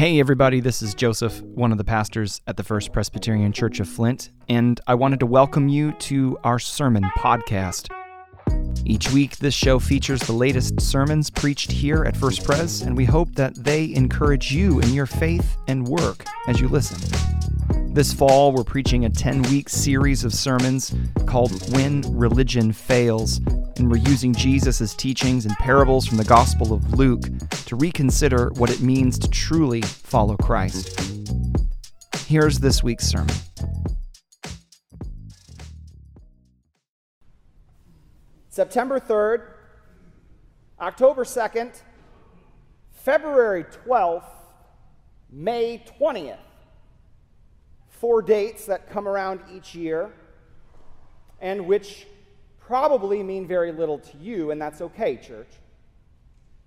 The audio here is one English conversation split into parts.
Hey, everybody, this is Joseph, one of the pastors at the First Presbyterian Church of Flint, and I wanted to welcome you to our sermon podcast. Each week, this show features the latest sermons preached here at First Pres, and we hope that they encourage you in your faith and work as you listen. This fall, we're preaching a 10 week series of sermons called When Religion Fails, and we're using Jesus' teachings and parables from the Gospel of Luke to reconsider what it means to truly follow Christ. Here's this week's sermon. September 3rd, October 2nd, February 12th, May 20th four dates that come around each year and which probably mean very little to you, and that's okay, church.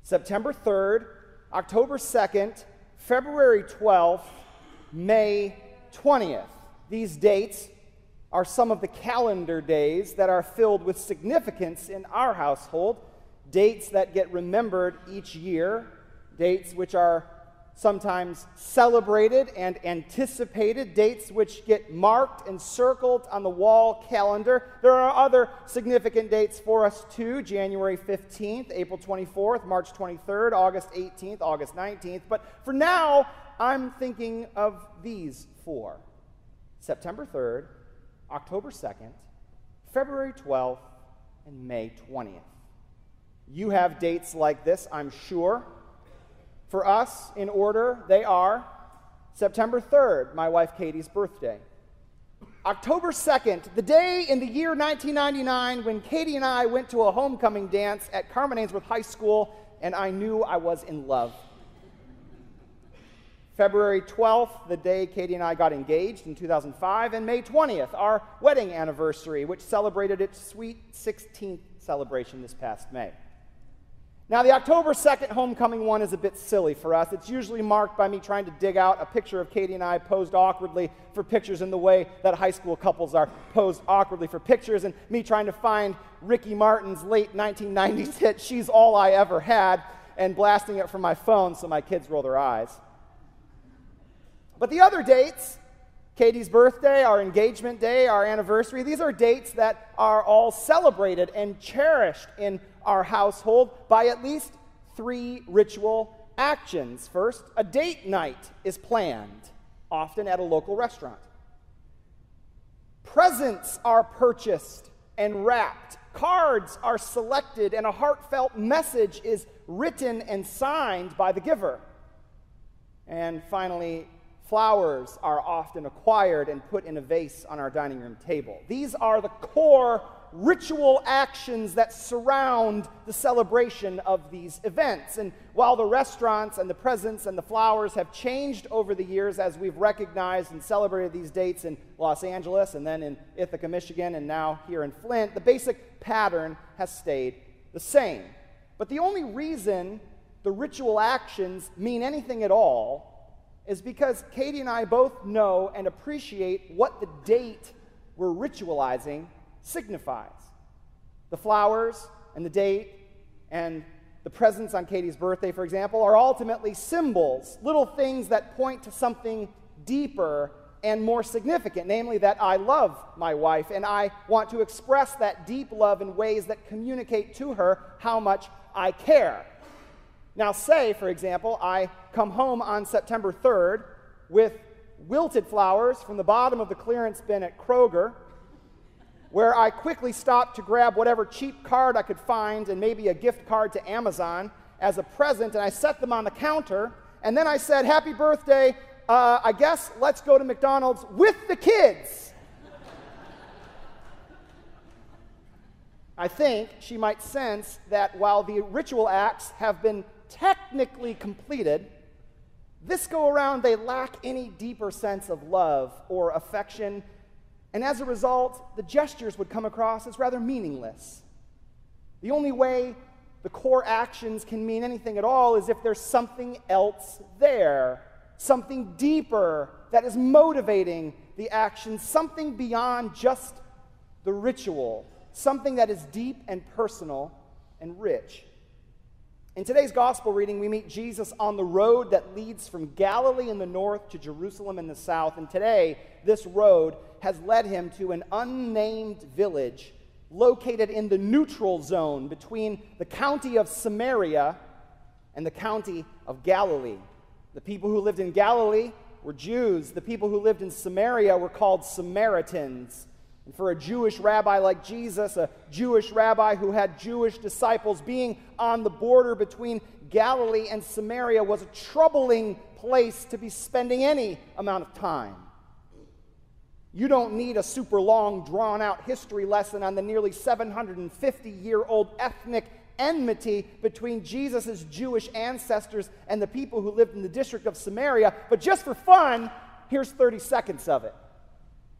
September 3rd, October 2nd, February 12th, May 20th. These dates are some of the calendar days that are filled with significance in our household, dates that get remembered each year, dates which are sometimes celebrated and anticipated, dates which get marked and circled on the wall calendar. There are other significant dates for us too January 15th, April 24th, March 23rd, August 18th, August 19th. But for now, I'm thinking of these four September 3rd, October 2nd, February 12th, and May 20th. You have dates like this, I'm sure. For us, in order, they are September 3rd, my wife Katie's birthday. October 2nd, the day in the year 1999 when Katie and I went to a homecoming dance at Carman Ainsworth High School, and I knew I was in love. February 12th, the day Katie and I got engaged in 2005, and May 20th, our wedding anniversary, which celebrated its sweet 16th celebration this past May. Now, the October 2nd homecoming one is a bit silly for us. It's usually marked by me trying to dig out a picture of Katie and I posed awkwardly for pictures in the way that high school couples are posed awkwardly for pictures, and me trying to find Ricky Martin's late 1990s hit, She's All I Ever Had, and blasting it from my phone so my kids roll their eyes. But the other dates, Katie's birthday, our engagement day, our anniversary, these are dates that are all celebrated and cherished in our household by at least three ritual actions. First, a date night is planned, often at a local restaurant. Presents are purchased and wrapped. Cards are selected, and a heartfelt message is written and signed by the giver. And finally, flowers are often acquired and put in a vase on our dining room table. These are the core ritual actions that surround the celebration of these events. And while the restaurants and the presents and the flowers have changed over the years as we've recognized and celebrated these dates in Los Angeles and then in Ithaca, Michigan, and now here in Flint, the basic pattern has stayed the same. But the only reason the ritual actions mean anything at all is because Katie and I both know and appreciate what the date we're ritualizing signifies. The flowers and the date and the presents on Katie's birthday, for example, are ultimately symbols, little things that point to something deeper and more significant, namely that I love my wife and I want to express that deep love in ways that communicate to her how much I care. Now, say, for example, I come home on September 3rd with wilted flowers from the bottom of the clearance bin at Kroger where I quickly stopped to grab whatever cheap card I could find and maybe a gift card to Amazon as a present, and I set them on the counter. And then I said, Happy birthday. Uh, I guess let's go to McDonald's with the kids. I think she might sense that while the ritual acts have been technically completed, this go around they lack any deeper sense of love or affection and as a result, the gestures would come across as rather meaningless. The only way the core actions can mean anything at all is if there's something else there, something deeper that is motivating the action, something beyond just the ritual, something that is deep and personal and rich. In today's gospel reading, we meet Jesus on the road that leads from Galilee in the north to Jerusalem in the south. And today, this road has led him to an unnamed village located in the neutral zone between the county of Samaria and the county of Galilee. The people who lived in Galilee were Jews, the people who lived in Samaria were called Samaritans. And for a Jewish rabbi like Jesus, a Jewish rabbi who had Jewish disciples, being on the border between Galilee and Samaria was a troubling place to be spending any amount of time. You don't need a super long, drawn out history lesson on the nearly 750 year old ethnic enmity between Jesus' Jewish ancestors and the people who lived in the district of Samaria. But just for fun, here's 30 seconds of it.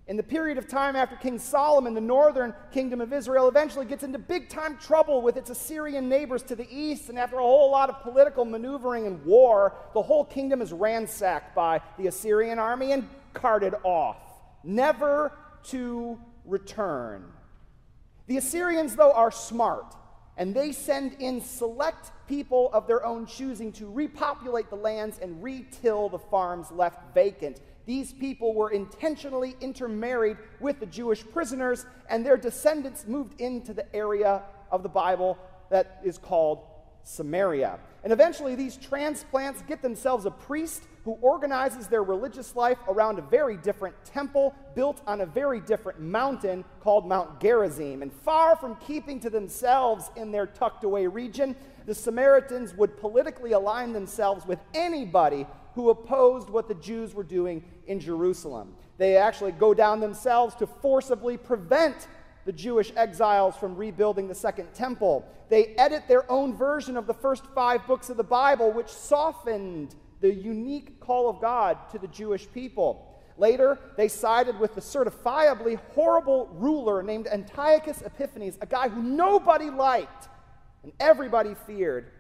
In the period of time after King Solomon, the northern kingdom of Israel eventually gets into big time trouble with its Assyrian neighbors to the east. And after a whole lot of political maneuvering and war, the whole kingdom is ransacked by the Assyrian army and carted off, never to return. The Assyrians, though, are smart, and they send in select people of their own choosing to repopulate the lands and retill the farms left vacant these people were intentionally intermarried with the Jewish prisoners, and their descendants moved into the area of the Bible that is called Samaria. And eventually, these transplants get themselves a priest who organizes their religious life around a very different temple built on a very different mountain called Mount Gerizim. And far from keeping to themselves in their tucked away region, the Samaritans would politically align themselves with anybody who opposed what the Jews were doing in Jerusalem. They actually go down themselves to forcibly prevent the Jewish exiles from rebuilding the Second Temple. They edit their own version of the first five books of the Bible, which softened the unique call of God to the Jewish people. Later, they sided with the certifiably horrible ruler named Antiochus Epiphanes, a guy who nobody liked and everybody feared.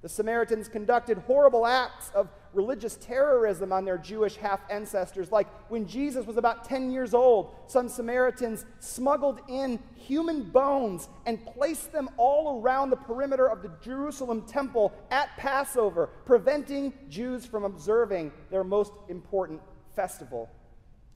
The Samaritans conducted horrible acts of religious terrorism on their Jewish half ancestors. Like when Jesus was about 10 years old, some Samaritans smuggled in human bones and placed them all around the perimeter of the Jerusalem temple at Passover, preventing Jews from observing their most important festival.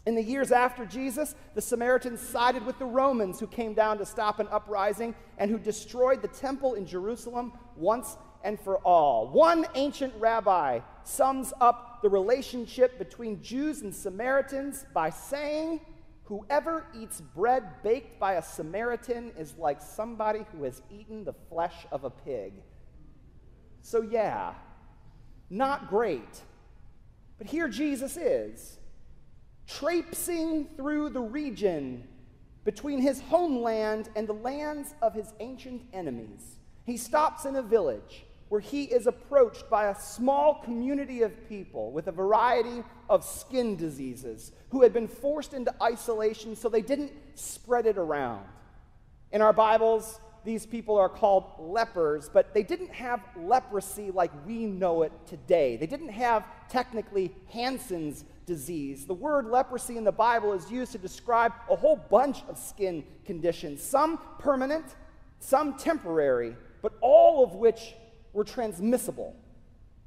In the years after Jesus, the Samaritans sided with the Romans who came down to stop an uprising and who destroyed the temple in Jerusalem once and for all. One ancient rabbi sums up the relationship between Jews and Samaritans by saying, Whoever eats bread baked by a Samaritan is like somebody who has eaten the flesh of a pig. So, yeah, not great. But here Jesus is, traipsing through the region between his homeland and the lands of his ancient enemies. He stops in a village where he is approached by a small community of people with a variety of skin diseases who had been forced into isolation so they didn't spread it around. In our Bibles, these people are called lepers, but they didn't have leprosy like we know it today. They didn't have technically Hansen's disease. The word leprosy in the Bible is used to describe a whole bunch of skin conditions, some permanent, some temporary, but all of which were transmissible.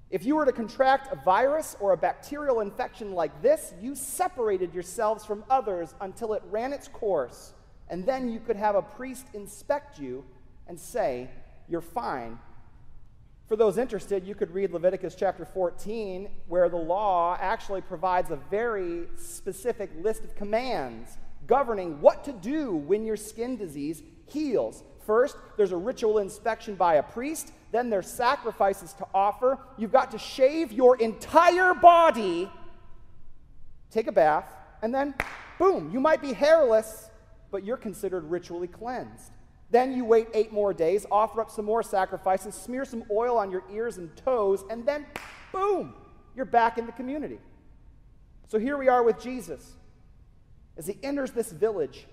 If you were to contract a virus or a bacterial infection like this, you separated yourselves from others until it ran its course, and then you could have a priest inspect you and say, You're fine. For those interested, you could read Leviticus chapter 14, where the law actually provides a very specific list of commands governing what to do when your skin disease heals. First, there's a ritual inspection by a priest. Then there's sacrifices to offer. You've got to shave your entire body, take a bath, and then, boom, you might be hairless, but you're considered ritually cleansed. Then you wait eight more days, offer up some more sacrifices, smear some oil on your ears and toes, and then, boom, you're back in the community. So here we are with Jesus. As he enters this village,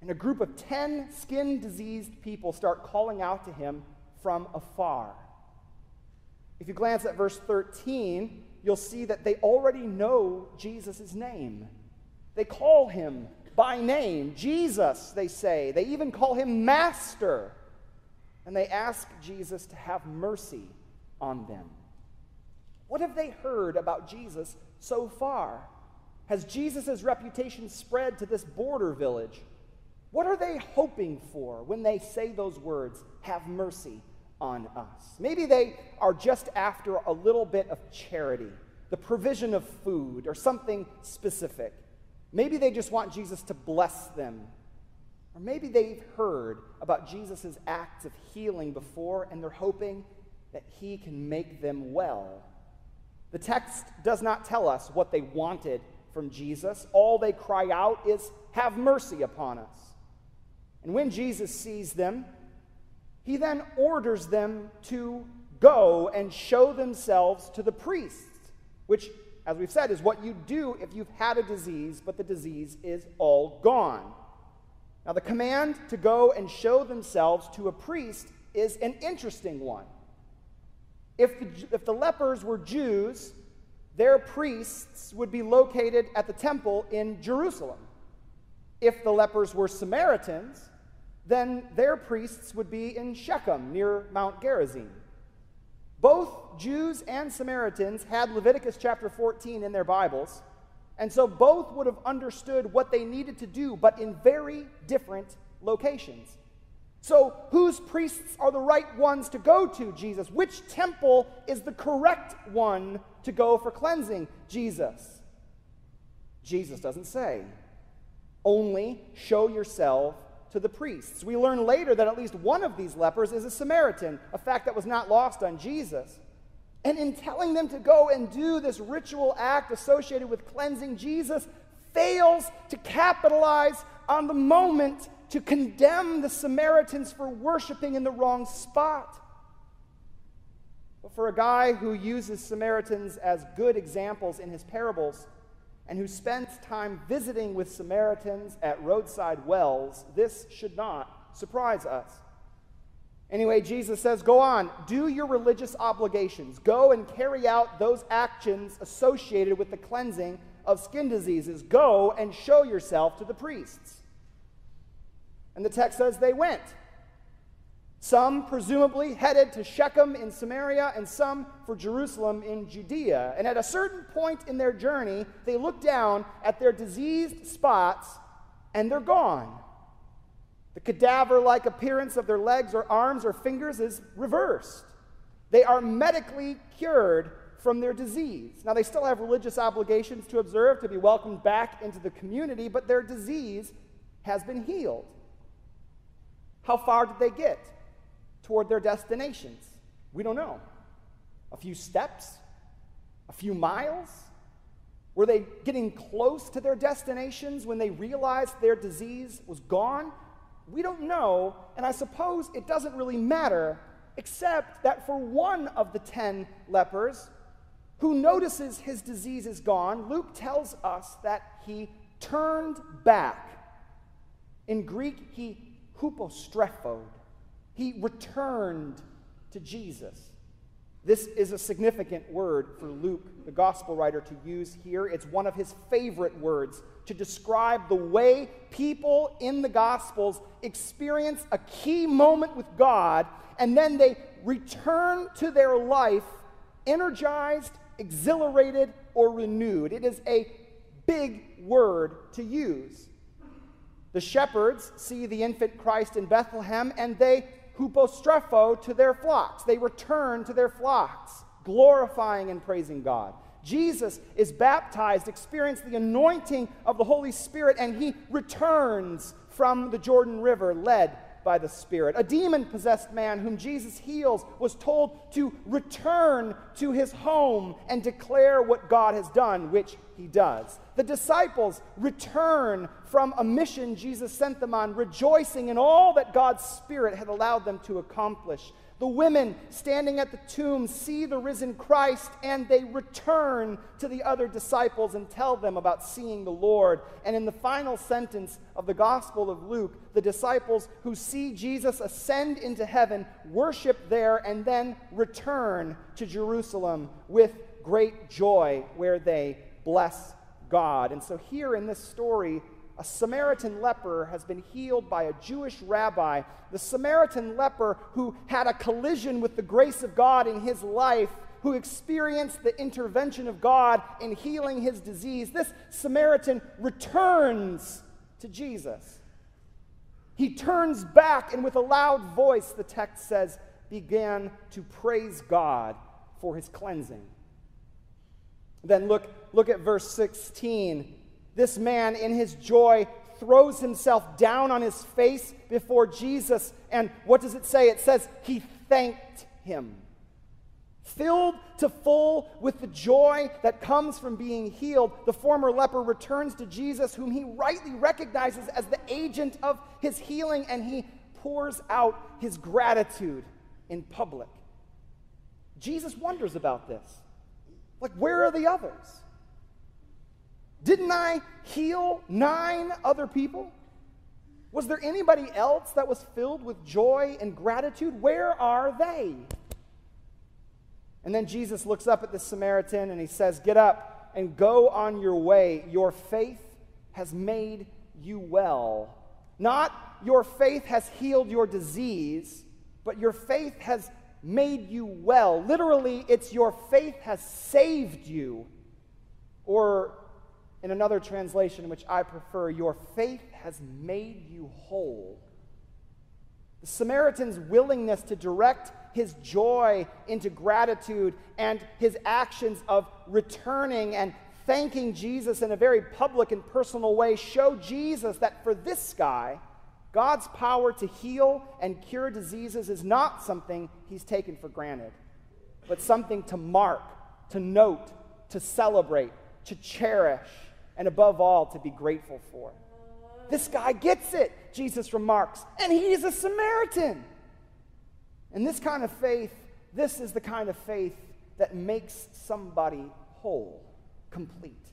and a group of 10 skin diseased people start calling out to him from afar. If you glance at verse 13, you'll see that they already know Jesus' name. They call him by name, Jesus, they say. They even call him Master. And they ask Jesus to have mercy on them. What have they heard about Jesus so far? Has Jesus' reputation spread to this border village? What are they hoping for when they say those words, have mercy on us? Maybe they are just after a little bit of charity, the provision of food, or something specific. Maybe they just want Jesus to bless them. Or maybe they've heard about Jesus' acts of healing before and they're hoping that he can make them well. The text does not tell us what they wanted from Jesus. All they cry out is, Have mercy upon us. And when Jesus sees them, he then orders them to go and show themselves to the priests, which, as we've said, is what you do if you've had a disease, but the disease is all gone. Now, the command to go and show themselves to a priest is an interesting one. If the, if the lepers were Jews, their priests would be located at the temple in Jerusalem. If the lepers were Samaritans, then their priests would be in Shechem near Mount Gerizim. Both Jews and Samaritans had Leviticus chapter 14 in their Bibles, and so both would have understood what they needed to do, but in very different locations. So, whose priests are the right ones to go to, Jesus? Which temple is the correct one to go for cleansing, Jesus? Jesus doesn't say. Only show yourself to the priests. We learn later that at least one of these lepers is a Samaritan, a fact that was not lost on Jesus. And in telling them to go and do this ritual act associated with cleansing, Jesus fails to capitalize on the moment to condemn the Samaritans for worshiping in the wrong spot. But for a guy who uses Samaritans as good examples in his parables, and who spends time visiting with Samaritans at roadside wells, this should not surprise us. Anyway, Jesus says, Go on, do your religious obligations. Go and carry out those actions associated with the cleansing of skin diseases. Go and show yourself to the priests. And the text says they went. Some presumably headed to Shechem in Samaria, and some for Jerusalem in Judea. And at a certain point in their journey, they look down at their diseased spots and they're gone. The cadaver like appearance of their legs or arms or fingers is reversed. They are medically cured from their disease. Now, they still have religious obligations to observe to be welcomed back into the community, but their disease has been healed. How far did they get? Toward their destinations? We don't know. A few steps? A few miles? Were they getting close to their destinations when they realized their disease was gone? We don't know, and I suppose it doesn't really matter, except that for one of the ten lepers who notices his disease is gone, Luke tells us that he turned back. In Greek, he hupostrephoed. He returned to Jesus. This is a significant word for Luke, the gospel writer, to use here. It's one of his favorite words to describe the way people in the gospels experience a key moment with God and then they return to their life energized, exhilarated, or renewed. It is a big word to use. The shepherds see the infant Christ in Bethlehem and they hupostrepho to their flocks. They return to their flocks, glorifying and praising God. Jesus is baptized, experienced the anointing of the Holy Spirit, and he returns from the Jordan River, led by the Spirit. A demon possessed man whom Jesus heals was told to return to his home and declare what God has done, which he does. The disciples return from a mission Jesus sent them on, rejoicing in all that God's Spirit had allowed them to accomplish. The women standing at the tomb see the risen Christ and they return to the other disciples and tell them about seeing the Lord. And in the final sentence of the Gospel of Luke, the disciples who see Jesus ascend into heaven worship there and then return to Jerusalem with great joy where they bless God. And so, here in this story a Samaritan leper has been healed by a Jewish rabbi. The Samaritan leper who had a collision with the grace of God in his life, who experienced the intervention of God in healing his disease, this Samaritan returns to Jesus. He turns back and with a loud voice, the text says, began to praise God for his cleansing. Then look, look at verse 16. This man, in his joy, throws himself down on his face before Jesus. And what does it say? It says, he thanked him. Filled to full with the joy that comes from being healed, the former leper returns to Jesus, whom he rightly recognizes as the agent of his healing, and he pours out his gratitude in public. Jesus wonders about this. Like, where are the others? Didn't I heal nine other people? Was there anybody else that was filled with joy and gratitude? Where are they? And then Jesus looks up at the Samaritan and he says, Get up and go on your way. Your faith has made you well. Not your faith has healed your disease, but your faith has made you well. Literally, it's your faith has saved you. Or in another translation, which I prefer, your faith has made you whole. The Samaritan's willingness to direct his joy into gratitude and his actions of returning and thanking Jesus in a very public and personal way show Jesus that for this guy, God's power to heal and cure diseases is not something he's taken for granted, but something to mark, to note, to celebrate, to cherish, and above all, to be grateful for. This guy gets it, Jesus remarks, and he's a Samaritan. And this kind of faith, this is the kind of faith that makes somebody whole, complete.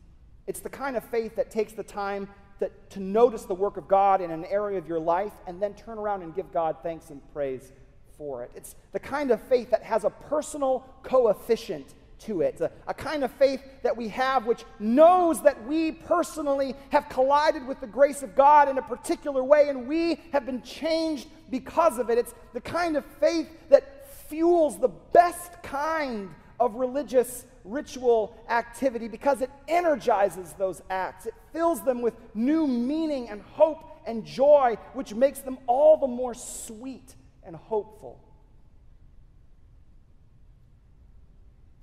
It's the kind of faith that takes the time that, to notice the work of God in an area of your life and then turn around and give God thanks and praise for it. It's the kind of faith that has a personal coefficient to it, a, a, kind of faith that we have which knows that we personally have collided with the grace of God in a particular way and we have been changed because of it. It's the kind of faith that fuels the best kind of religious ritual activity because it energizes those acts. It fills them with new meaning and hope and joy, which makes them all the more sweet and hopeful.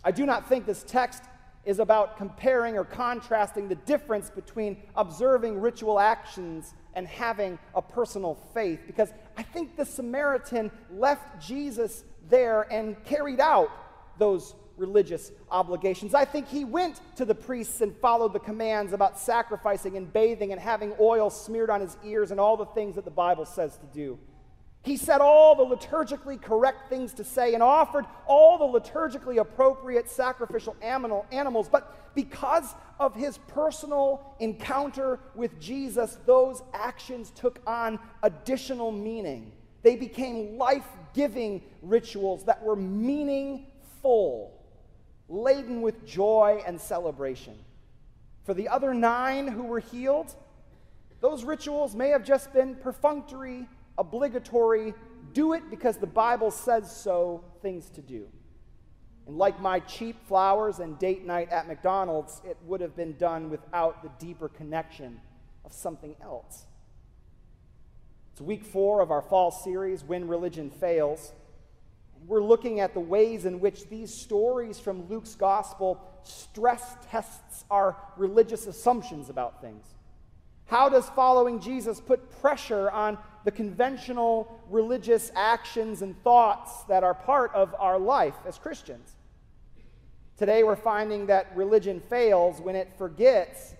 I do not think this text is about comparing or contrasting the difference between observing ritual actions and having a personal faith, because I think the Samaritan left Jesus there and carried out those religious obligations. I think he went to the priests and followed the commands about sacrificing and bathing and having oil smeared on his ears and all the things that the Bible says to do. He said all the liturgically correct things to say and offered all the liturgically appropriate sacrificial animal, animals. But because of his personal encounter with Jesus, those actions took on additional meaning. They became life giving rituals that were meaningful laden with joy and celebration. For the other nine who were healed, those rituals may have just been perfunctory, obligatory, do it because the Bible says so things to do. And like my cheap flowers and date night at McDonald's, it would have been done without the deeper connection of something else. It's week four of our fall series, When Religion Fails we're looking at the ways in which these stories from Luke's gospel stress tests our religious assumptions about things. How does following Jesus put pressure on the conventional religious actions and thoughts that are part of our life as Christians? Today, we're finding that religion fails when it forgets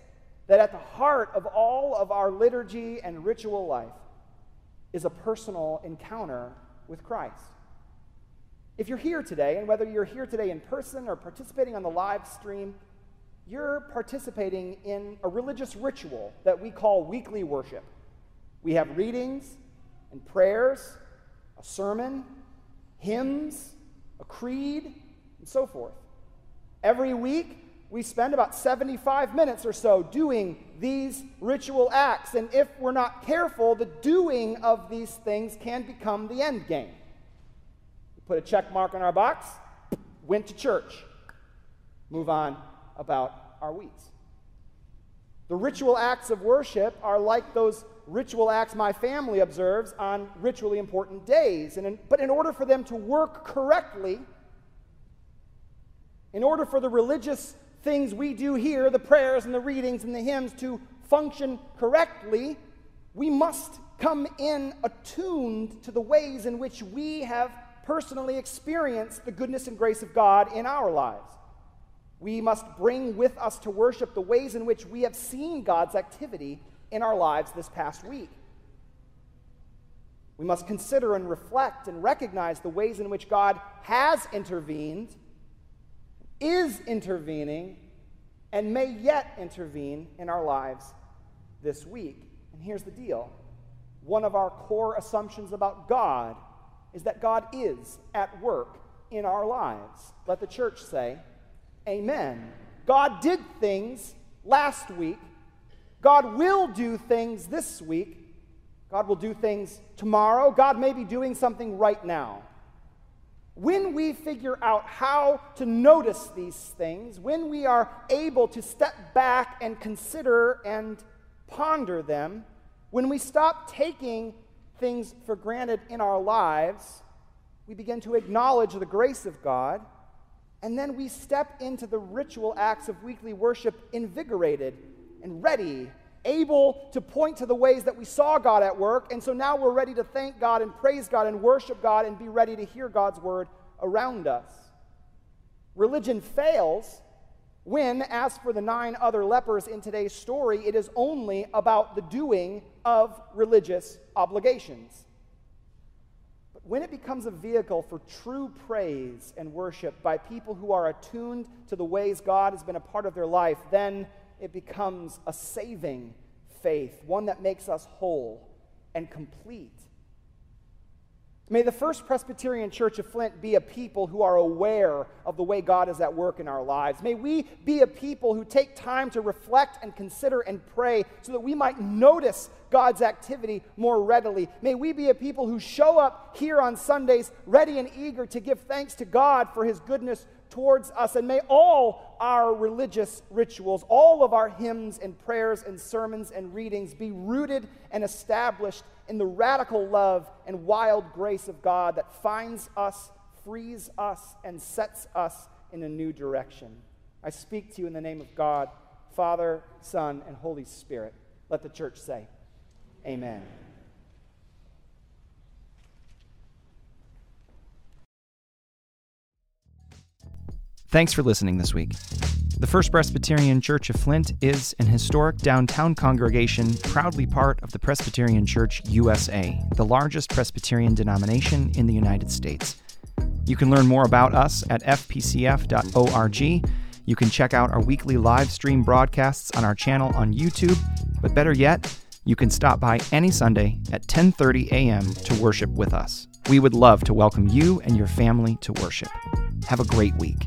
that at the heart of all of our liturgy and ritual life is a personal encounter with Christ. If you're here today, and whether you're here today in person or participating on the live stream, you're participating in a religious ritual that we call weekly worship. We have readings and prayers, a sermon, hymns, a creed, and so forth. Every week, we spend about 75 minutes or so doing these ritual acts. And if we're not careful, the doing of these things can become the end game. We put a check mark on our box, went to church, move on about our weeks. The ritual acts of worship are like those ritual acts my family observes on ritually important days. And in, but in order for them to work correctly, in order for the religious things we do here, the prayers and the readings and the hymns, to function correctly, we must come in attuned to the ways in which we have personally experienced the goodness and grace of God in our lives. We must bring with us to worship the ways in which we have seen God's activity in our lives this past week. We must consider and reflect and recognize the ways in which God has intervened is intervening and may yet intervene in our lives this week. And here's the deal one of our core assumptions about God is that God is at work in our lives. Let the church say, Amen. God did things last week. God will do things this week. God will do things tomorrow. God may be doing something right now. When we figure out how to notice these things, when we are able to step back and consider and ponder them, when we stop taking things for granted in our lives, we begin to acknowledge the grace of God, and then we step into the ritual acts of weekly worship invigorated and ready able to point to the ways that we saw God at work. And so now we're ready to thank God and praise God and worship God and be ready to hear God's word around us. Religion fails when, as for the nine other lepers in today's story, it is only about the doing of religious obligations. But when it becomes a vehicle for true praise and worship by people who are attuned to the ways God has been a part of their life, then it becomes a saving faith, one that makes us whole and complete. May the First Presbyterian Church of Flint be a people who are aware of the way God is at work in our lives. May we be a people who take time to reflect and consider and pray so that we might notice God's activity more readily. May we be a people who show up here on Sundays ready and eager to give thanks to God for his goodness towards us. And may all our religious rituals, all of our hymns and prayers and sermons and readings be rooted and established in the radical love and wild grace of God that finds us, frees us, and sets us in a new direction. I speak to you in the name of God, Father, Son, and Holy Spirit. Let the church say, Amen. Thanks for listening this week. The First Presbyterian Church of Flint is an historic downtown congregation proudly part of the Presbyterian Church USA, the largest Presbyterian denomination in the United States. You can learn more about us at fpcf.org. You can check out our weekly live stream broadcasts on our channel on YouTube, but better yet, you can stop by any Sunday at 10:30 a.m. to worship with us. We would love to welcome you and your family to worship. Have a great week.